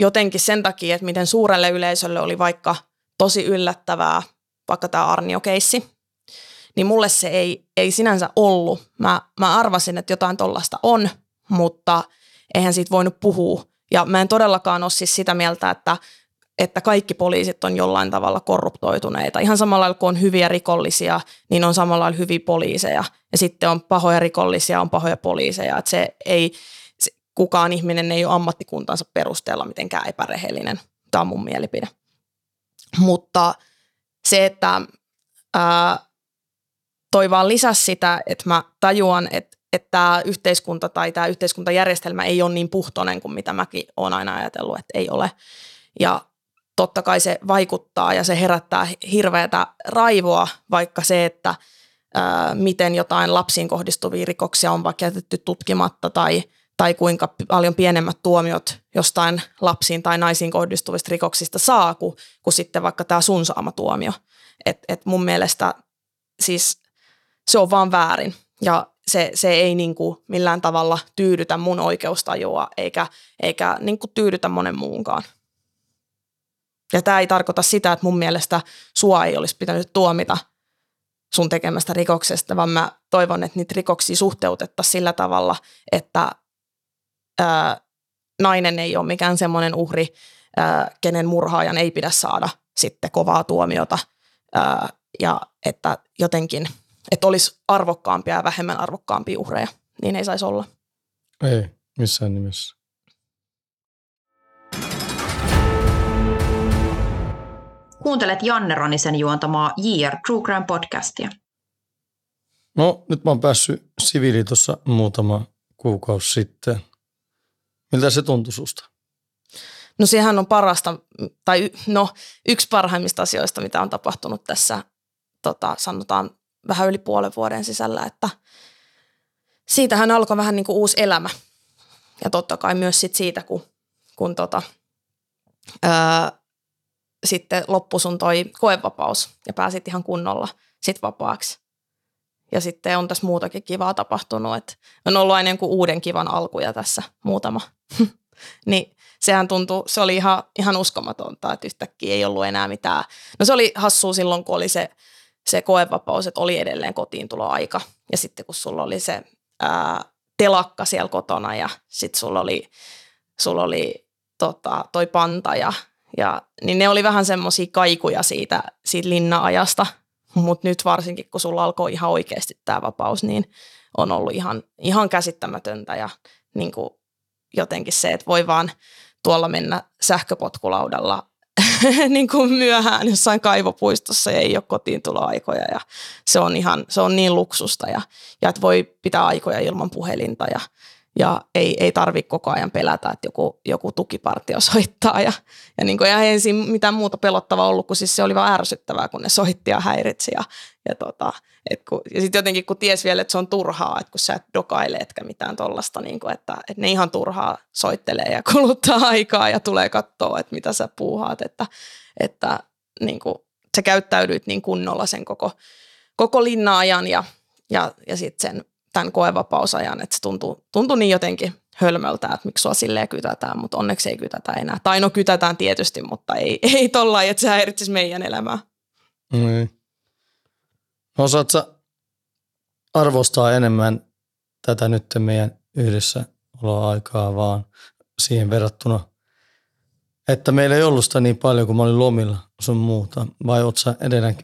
jotenkin sen takia, että miten suurelle yleisölle oli vaikka tosi yllättävää, vaikka tämä Arnio-keissi, niin mulle se ei, ei sinänsä ollut. Mä, mä arvasin, että jotain tollasta on, mutta eihän siitä voinut puhua. Ja mä en todellakaan ole siis sitä mieltä, että, että kaikki poliisit on jollain tavalla korruptoituneita. Ihan samalla lailla kuin on hyviä rikollisia, niin on samalla lailla hyviä poliiseja. Ja sitten on pahoja rikollisia, on pahoja poliiseja. Että se ei, kukaan ihminen ei ole ammattikuntansa perusteella mitenkään epärehellinen. Tämä on mun mielipide. Mutta se, että ää, toi vaan lisäsi sitä, että mä tajuan, että, että tämä yhteiskunta tai tämä yhteiskuntajärjestelmä ei ole niin puhtoinen kuin mitä mäkin olen aina ajatellut, että ei ole. Ja totta kai se vaikuttaa ja se herättää hirveätä raivoa, vaikka se, että ää, miten jotain lapsiin kohdistuvia rikoksia on vaikka jätetty tutkimatta tai – tai kuinka paljon pienemmät tuomiot jostain lapsiin tai naisiin kohdistuvista rikoksista saa, kuin, kuin sitten vaikka tämä sun saama tuomio. Et, et mun mielestä siis se on vaan väärin ja se, se ei niin kuin millään tavalla tyydytä mun oikeustajua eikä, eikä niin kuin tyydytä monen muunkaan. Ja tämä ei tarkoita sitä, että mun mielestä sua ei olisi pitänyt tuomita sun tekemästä rikoksesta, vaan mä toivon, että niitä rikoksia suhteutettaisiin sillä tavalla, että ää, nainen ei ole mikään semmoinen uhri, ää, kenen murhaajan ei pidä saada sitten kovaa tuomiota ää, ja että jotenkin, että olisi arvokkaampia ja vähemmän arvokkaampia uhreja, niin ei saisi olla. Ei, missään nimessä. Kuuntelet Janne Ronisen juontamaa JR True Crime podcastia. No, nyt mä oon päässyt siviili tuossa muutama kuukausi sitten. Miltä se tuntui susta? No sehän on parasta, tai no yksi parhaimmista asioista, mitä on tapahtunut tässä, tota, sanotaan vähän yli puolen vuoden sisällä, että siitähän alkoi vähän niin kuin uusi elämä. Ja totta kai myös sit siitä, kun, kun tota, öö, sitten loppui sun toi koevapaus ja pääsit ihan kunnolla sit vapaaksi. Ja sitten on tässä muutakin kivaa tapahtunut, että on ollut aina uuden kivan alkuja tässä muutama. [LAUGHS] niin sehän tuntui, se oli ihan, ihan uskomatonta, että yhtäkkiä ei ollut enää mitään. No se oli hassua silloin, kun oli se, se koevapaus, että oli edelleen kotiintuloaika. Ja sitten kun sulla oli se ää, telakka siellä kotona ja sitten sulla oli, sulla oli tota, toi panta ja, ja niin ne oli vähän semmoisia kaikuja siitä, siitä linna-ajasta – mutta nyt varsinkin, kun sulla alkoi ihan oikeasti tämä vapaus, niin on ollut ihan, ihan käsittämätöntä ja niin kuin jotenkin se, että voi vaan tuolla mennä sähköpotkulaudalla [LAUGHS] niin kuin myöhään jossain kaivopuistossa ja ei ole kotiin tuloaikoja ja se on ihan, se on niin luksusta ja, ja että voi pitää aikoja ilman puhelinta ja, ja ei, ei tarvitse koko ajan pelätä, että joku, joku tukipartio [LAUGHS] soittaa. Ja, ja niin kuin, ja ei siinä mitään muuta pelottavaa ollut, kun siis se oli vaan ärsyttävää, kun ne soitti ja häiritsi. Ja, ja, tota, kun, ja sitten jotenkin kun ties vielä, että se on turhaa, että kun sä et dokaile etkä mitään tollasta, niin että, että ne ihan turhaa soittelee ja [LAUGHS] kuluttaa aikaa ja tulee katsoa, että mitä sä puuhaat, että, että niin kuin, sä käyttäydyit niin kunnolla sen koko, koko linna-ajan ja, ja, ja sitten sen tämän koevapausajan, että se tuntui, tuntui niin jotenkin hölmöltä, että miksi sua silleen kytätään, mutta onneksi ei kytätä enää. Tai no kytätään tietysti, mutta ei, [LAUGHS] ei tolla että se häiritsisi meidän elämää. Niin. No osaat sä arvostaa enemmän tätä nyt meidän yhdessä aikaa vaan siihen verrattuna, että meillä ei ollut sitä niin paljon, kuin mä olin lomilla sun muuta. Vai oot sä edelleen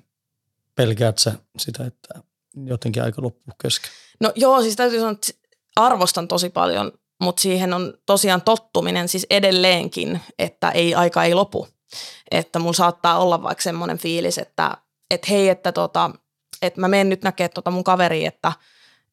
pelkäät sä sitä, että jotenkin aika loppuu kesken? No joo, siis täytyy sanoa, että arvostan tosi paljon, mutta siihen on tosiaan tottuminen siis edelleenkin, että ei aika ei lopu. Että mulla saattaa olla vaikka semmoinen fiilis, että et hei, että tota, et mä menen nyt näkemään tota mun kaveri, että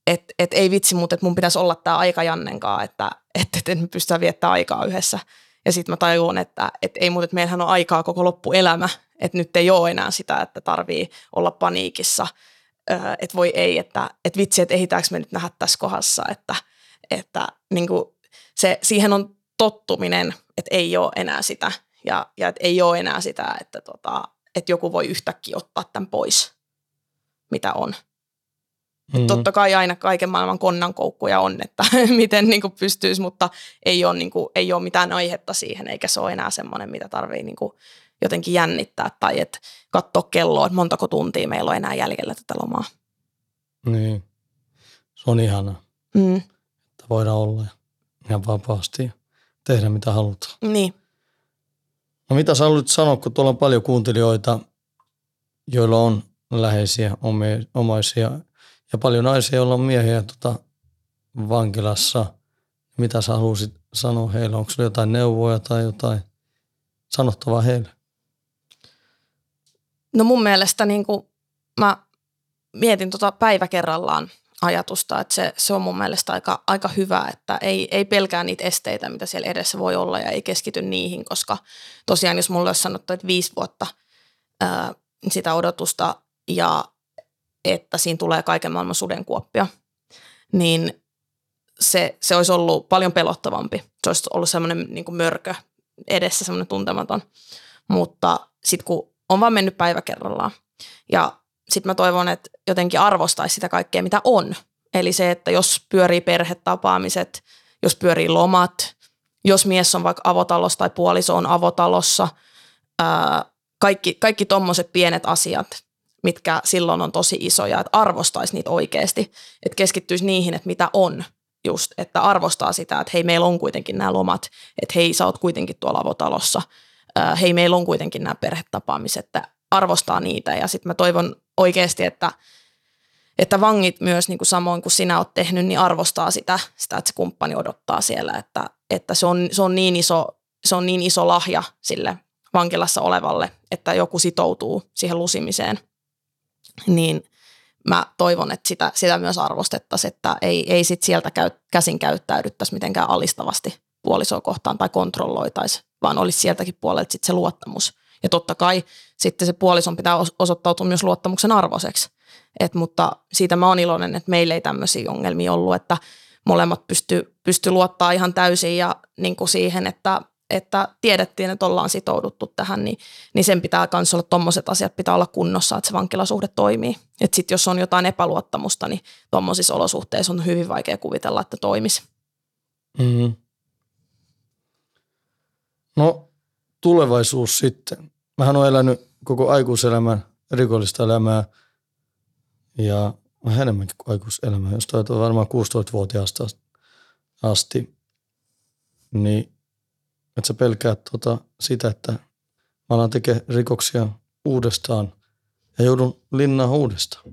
et, et ei vitsi, mutta mun pitäisi olla tämä aika Jannenkaan, että et, et, et me pystytään viettämään aikaa yhdessä. Ja sitten mä tajuan, että et ei muuten, että meillähän on aikaa koko loppuelämä, että nyt ei ole enää sitä, että tarvii olla paniikissa – että voi ei, että, että vitsi, että ehitäänkö me nyt nähdä tässä kohdassa, että, että niin kuin se, siihen on tottuminen, että ei ole enää sitä ja, ja että ei ole enää sitä, että, tota, että joku voi yhtäkkiä ottaa tämän pois, mitä on. Mm-hmm. Totta kai aina kaiken maailman konnankoukkuja on, että [LAUGHS] miten niin kuin pystyisi, mutta ei ole, niin kuin, ei ole mitään aihetta siihen, eikä se ole enää semmoinen, mitä tarvii niin kuin jotenkin jännittää tai että katsoa kelloa, että montako tuntia meillä on enää jäljellä tätä lomaa. Niin, se on ihanaa, mm. että voidaan olla ihan vapaasti ja tehdä mitä halutaan. Niin. No mitä sä haluat sanoa, kun tuolla on paljon kuuntelijoita, joilla on läheisiä omaisia ja paljon naisia, joilla on miehiä tota, vankilassa. Mitä sä haluaisit sanoa heille? Onko sulla jotain neuvoja tai jotain sanottavaa heille? No mun mielestä niin kuin mä mietin tota päivä kerrallaan ajatusta, että se, se on mun mielestä aika, aika hyvä, että ei, ei pelkää niitä esteitä, mitä siellä edessä voi olla ja ei keskity niihin, koska tosiaan jos mulle olisi sanottu, että viisi vuotta ää, sitä odotusta ja että siinä tulee kaiken maailman sudenkuoppia, niin se, se olisi ollut paljon pelottavampi. Se olisi ollut semmoinen niin mörkö edessä, semmoinen tuntematon. Mutta sitten kun on vaan mennyt päivä kerrallaan. Ja sitten mä toivon, että jotenkin arvostaisi sitä kaikkea, mitä on. Eli se, että jos pyörii perhetapaamiset, jos pyörii lomat, jos mies on vaikka avotalossa tai puoliso on avotalossa, ää, kaikki, kaikki tommoset pienet asiat, mitkä silloin on tosi isoja, että arvostaisi niitä oikeasti, että keskittyisi niihin, että mitä on just, että arvostaa sitä, että hei, meillä on kuitenkin nämä lomat, että hei, sä oot kuitenkin tuolla avotalossa – hei meillä on kuitenkin nämä perhetapaamiset, että arvostaa niitä. Ja sitten mä toivon oikeasti, että, että vangit myös niin kuin samoin kuin sinä oot tehnyt, niin arvostaa sitä, sitä että se kumppani odottaa siellä, että, että se, on, se, on niin iso, se on niin iso lahja sille vankilassa olevalle, että joku sitoutuu siihen lusimiseen, niin mä toivon, että sitä, sitä myös arvostettaisiin, että ei, ei sit sieltä käy, käsin käyttäydyttäisi mitenkään alistavasti puolisoa kohtaan tai kontrolloitaisi, vaan olisi sieltäkin puolelta sitten se luottamus. Ja totta kai sitten se puolison pitää osoittautua myös luottamuksen arvoiseksi. Et, mutta siitä mä oon iloinen, että meillä ei tämmöisiä ongelmia ollut, että molemmat pysty, pysty luottaa ihan täysin ja niin kuin siihen, että, että tiedettiin, että ollaan sitouduttu tähän, niin, niin sen pitää myös olla tuommoiset asiat pitää olla kunnossa, että se vankilasuhde toimii. Että sitten jos on jotain epäluottamusta, niin tuommoisissa olosuhteissa on hyvin vaikea kuvitella, että toimisi. Mm-hmm. No tulevaisuus sitten. Mähän olen elänyt koko aikuiselämän rikollista elämää ja vähän enemmänkin kuin aikuiselämää, jos toivotaan varmaan 16-vuotiaasta asti. Niin että sä pelkäät tuota, sitä, että mä alan tekemään rikoksia uudestaan ja joudun linnaan uudestaan.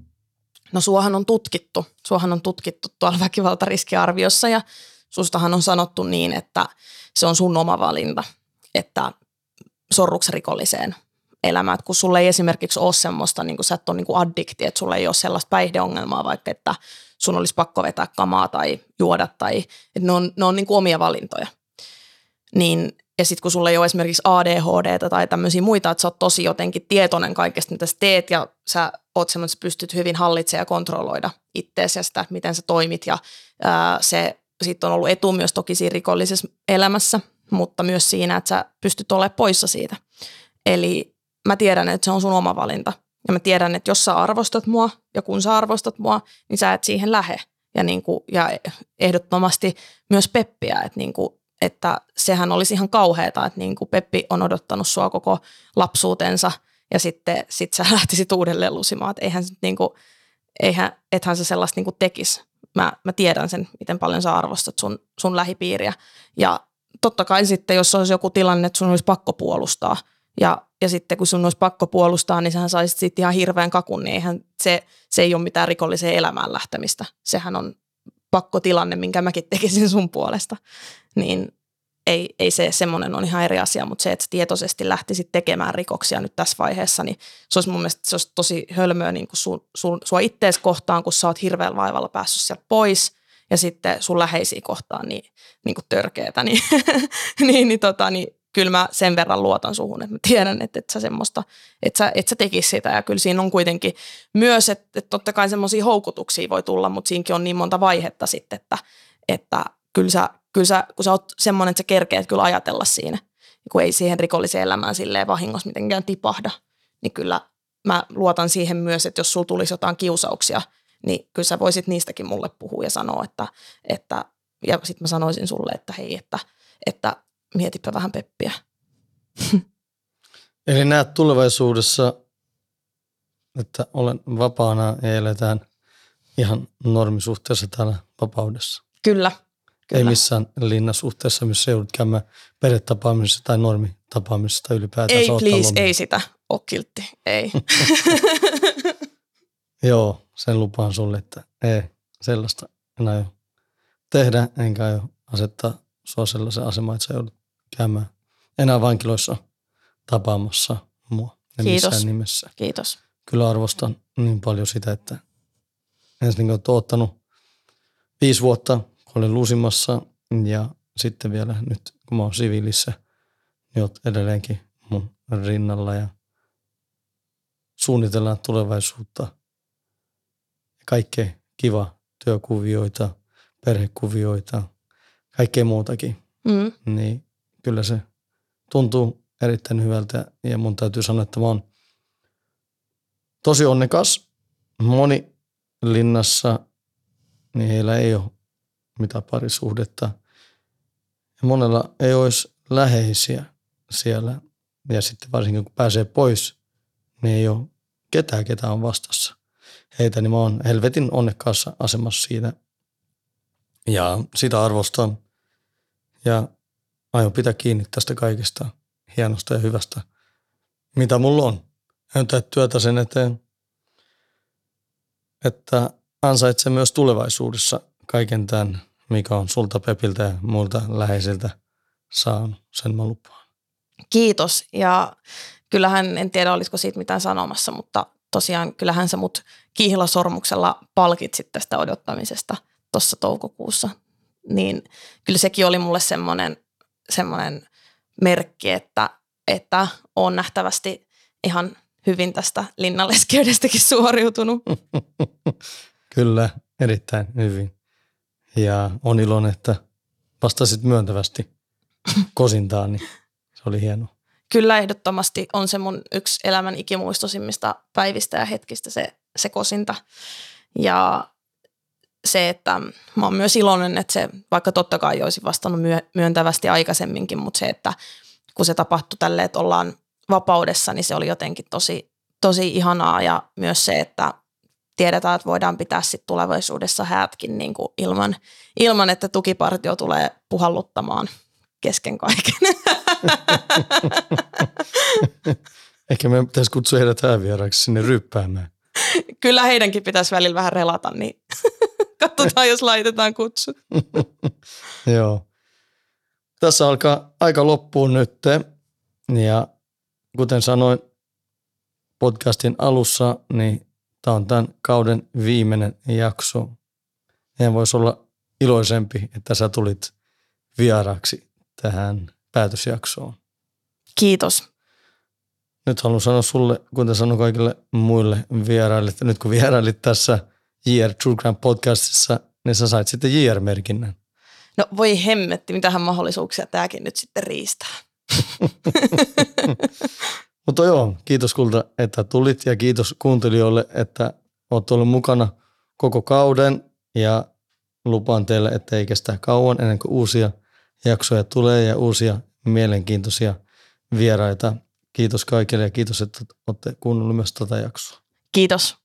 No suohan on tutkittu. Suohan on tutkittu tuolla väkivaltariskiarviossa ja sustahan on sanottu niin, että se on sun oma valinta – että sorruksi rikolliseen elämään. Että kun sulle ei esimerkiksi ole semmoista, niin sä et ole niin addikti, että sulla ei ole sellaista päihdeongelmaa, vaikka että sun olisi pakko vetää kamaa tai juoda tai että ne on, ne on niin kuin omia valintoja. Niin, ja sitten kun sulla ei ole esimerkiksi ADHD tai tämmöisiä muita, että sä oot tosi jotenkin tietoinen kaikesta, mitä sä teet ja sä oot semmoinen, että sä pystyt hyvin hallitsemaan ja kontrolloida itseäsi ja sitä, miten sä toimit ja ää, se sitten on ollut etu myös toki siinä rikollisessa elämässä, mutta myös siinä, että sä pystyt olemaan poissa siitä. Eli mä tiedän, että se on sun oma valinta. Ja mä tiedän, että jos sä arvostat mua ja kun sä arvostat mua, niin sä et siihen lähe. Ja, niin kuin, ja ehdottomasti myös Peppiä, että, niin kuin, että sehän olisi ihan kauheata, että niin kuin Peppi on odottanut sua koko lapsuutensa ja sitten sit sä [LAUGHS] lähtisit uudelleen lusimaan. Että eihän, niin kuin, eihän, ethän sä sellaista niin tekisi. Mä, mä tiedän sen, miten paljon sä arvostat sun, sun lähipiiriä. Ja totta kai sitten, jos olisi joku tilanne, että sun olisi pakko puolustaa – ja, ja sitten kun sun olisi pakko puolustaa, niin sähän saisit sitten ihan hirveän kakun, niin eihän se, se ei ole mitään rikolliseen elämään lähtemistä. Sehän on pakkotilanne, minkä mäkin tekisin sun puolesta. Niin ei, ei se semmoinen on ihan eri asia, mutta se, että sä tietoisesti lähtisit tekemään rikoksia nyt tässä vaiheessa, niin se olisi mun mielestä se olisi tosi hölmöä niin kuin su, su, sua ittees kohtaan, kun sä oot hirveän vaivalla päässyt sieltä pois, ja sitten sun läheisiä kohtaan niin, niin kuin törkeetä, niin, [LAUGHS] niin, niin, tota, niin kyllä mä sen verran luotan suhun, että mä tiedän, että et sä semmoista, että sä, et sä tekis sitä. Ja kyllä siinä on kuitenkin myös, että, että totta kai semmoisia houkutuksia voi tulla, mutta siinäkin on niin monta vaihetta sitten, että, että kyllä, sä, kyllä sä, kun sä oot semmoinen, että sä kerkeet kyllä ajatella siinä, kun ei siihen rikolliseen elämään silleen vahingossa mitenkään tipahda, niin kyllä mä luotan siihen myös, että jos sulla tulisi jotain kiusauksia, niin kyllä sä voisit niistäkin mulle puhua ja sanoa, että, että ja sitten mä sanoisin sulle, että hei, että, että mietipä vähän Peppiä. [LAUGHS] Eli näet tulevaisuudessa, että olen vapaana ja eletään ihan normisuhteessa täällä vapaudessa. Kyllä. Kyllä. Ei missään linnasuhteessa, missä joudut käymään perhetapaamisessa tai normitapaamisessa tai ylipäätään. Ei please, ei sitä ole kiltti, ei. [LAUGHS] Joo, sen lupaan sulle, että ei sellaista enää jo tehdä, enkä jo asettaa sua sellaisen asemaan, että sä joudut käymään enää vankiloissa tapaamassa mua. En Kiitos. missään nimessä. Kiitos. Kyllä arvostan niin paljon sitä, että ensinnäkin olet ottanut viisi vuotta, kun olin lusimassa ja sitten vielä nyt, kun mä oon siviilissä, niin olet edelleenkin mun rinnalla ja suunnitellaan tulevaisuutta. Kaikkea kiva työkuvioita, perhekuvioita, kaikkea muutakin. Mm. Niin kyllä se tuntuu erittäin hyvältä ja mun täytyy sanoa, että mä oon tosi onnekas. Moni linnassa, niin heillä ei ole mitään parisuhdetta. Ja monella ei olisi läheisiä siellä. Ja sitten varsinkin kun pääsee pois, niin ei ole ketään, ketä on vastassa heitä, niin mä oon helvetin onnekkaassa asemassa siitä. Ja sitä arvostan. Ja aion pitää kiinni tästä kaikesta hienosta ja hyvästä, mitä mulla on. Aion tehdä työtä sen eteen, että ansaitse myös tulevaisuudessa kaiken tämän, mikä on sulta Pepiltä ja muilta läheisiltä saanut. Sen mä lupaan. Kiitos ja kyllähän, en tiedä olisiko siitä mitään sanomassa, mutta tosiaan kyllähän sä mut kihlasormuksella palkitsit tästä odottamisesta tuossa toukokuussa. Niin kyllä sekin oli mulle semmoinen semmoinen merkki, että, että on nähtävästi ihan hyvin tästä linnaleskeydestäkin [LAUGHS] suoriutunut. Kyllä, erittäin hyvin. Ja on iloinen, että vastasit myöntävästi kosintaan, niin se oli hieno. Kyllä ehdottomasti on se mun yksi elämän ikimuistosimmista päivistä ja hetkistä se, se kosinta. Ja se, että mä oon myös iloinen, että se, vaikka totta kai olisi vastannut myöntävästi aikaisemminkin, mutta se, että kun se tapahtui tälle, että ollaan vapaudessa, niin se oli jotenkin tosi, tosi ihanaa ja myös se, että tiedetään, että voidaan pitää sitten tulevaisuudessa häätkin niin kuin ilman, ilman, että tukipartio tulee puhalluttamaan kesken kaiken. [LAUGHS] Ehkä me pitäisi kutsua heidät häävieraiksi sinne ryppäämään. Kyllä heidänkin pitäisi välillä vähän relata, niin [LAUGHS] Katsotaan, jos laitetaan kutsut. [LAUGHS] Joo. Tässä alkaa aika loppuun nyt. Ja kuten sanoin podcastin alussa, niin tämä on tämän kauden viimeinen jakso. en voisi olla iloisempi, että sä tulit vieraksi tähän päätösjaksoon. Kiitos. Nyt haluan sanoa sulle, kuten sanon kaikille muille vieraille, että nyt kun vierailit tässä JR True Crime podcastissa, niin sä sait sitten JR-merkinnän. No voi hemmetti, mitähän mahdollisuuksia tämäkin nyt sitten riistää. [LAUGHS] Mutta joo, kiitos kulta, että tulit ja kiitos kuuntelijoille, että oot ollut mukana koko kauden ja lupaan teille, että ei kestä kauan ennen kuin uusia jaksoja tulee ja uusia mielenkiintoisia vieraita. Kiitos kaikille ja kiitos, että olette kuunnelleet myös tätä jaksoa. Kiitos.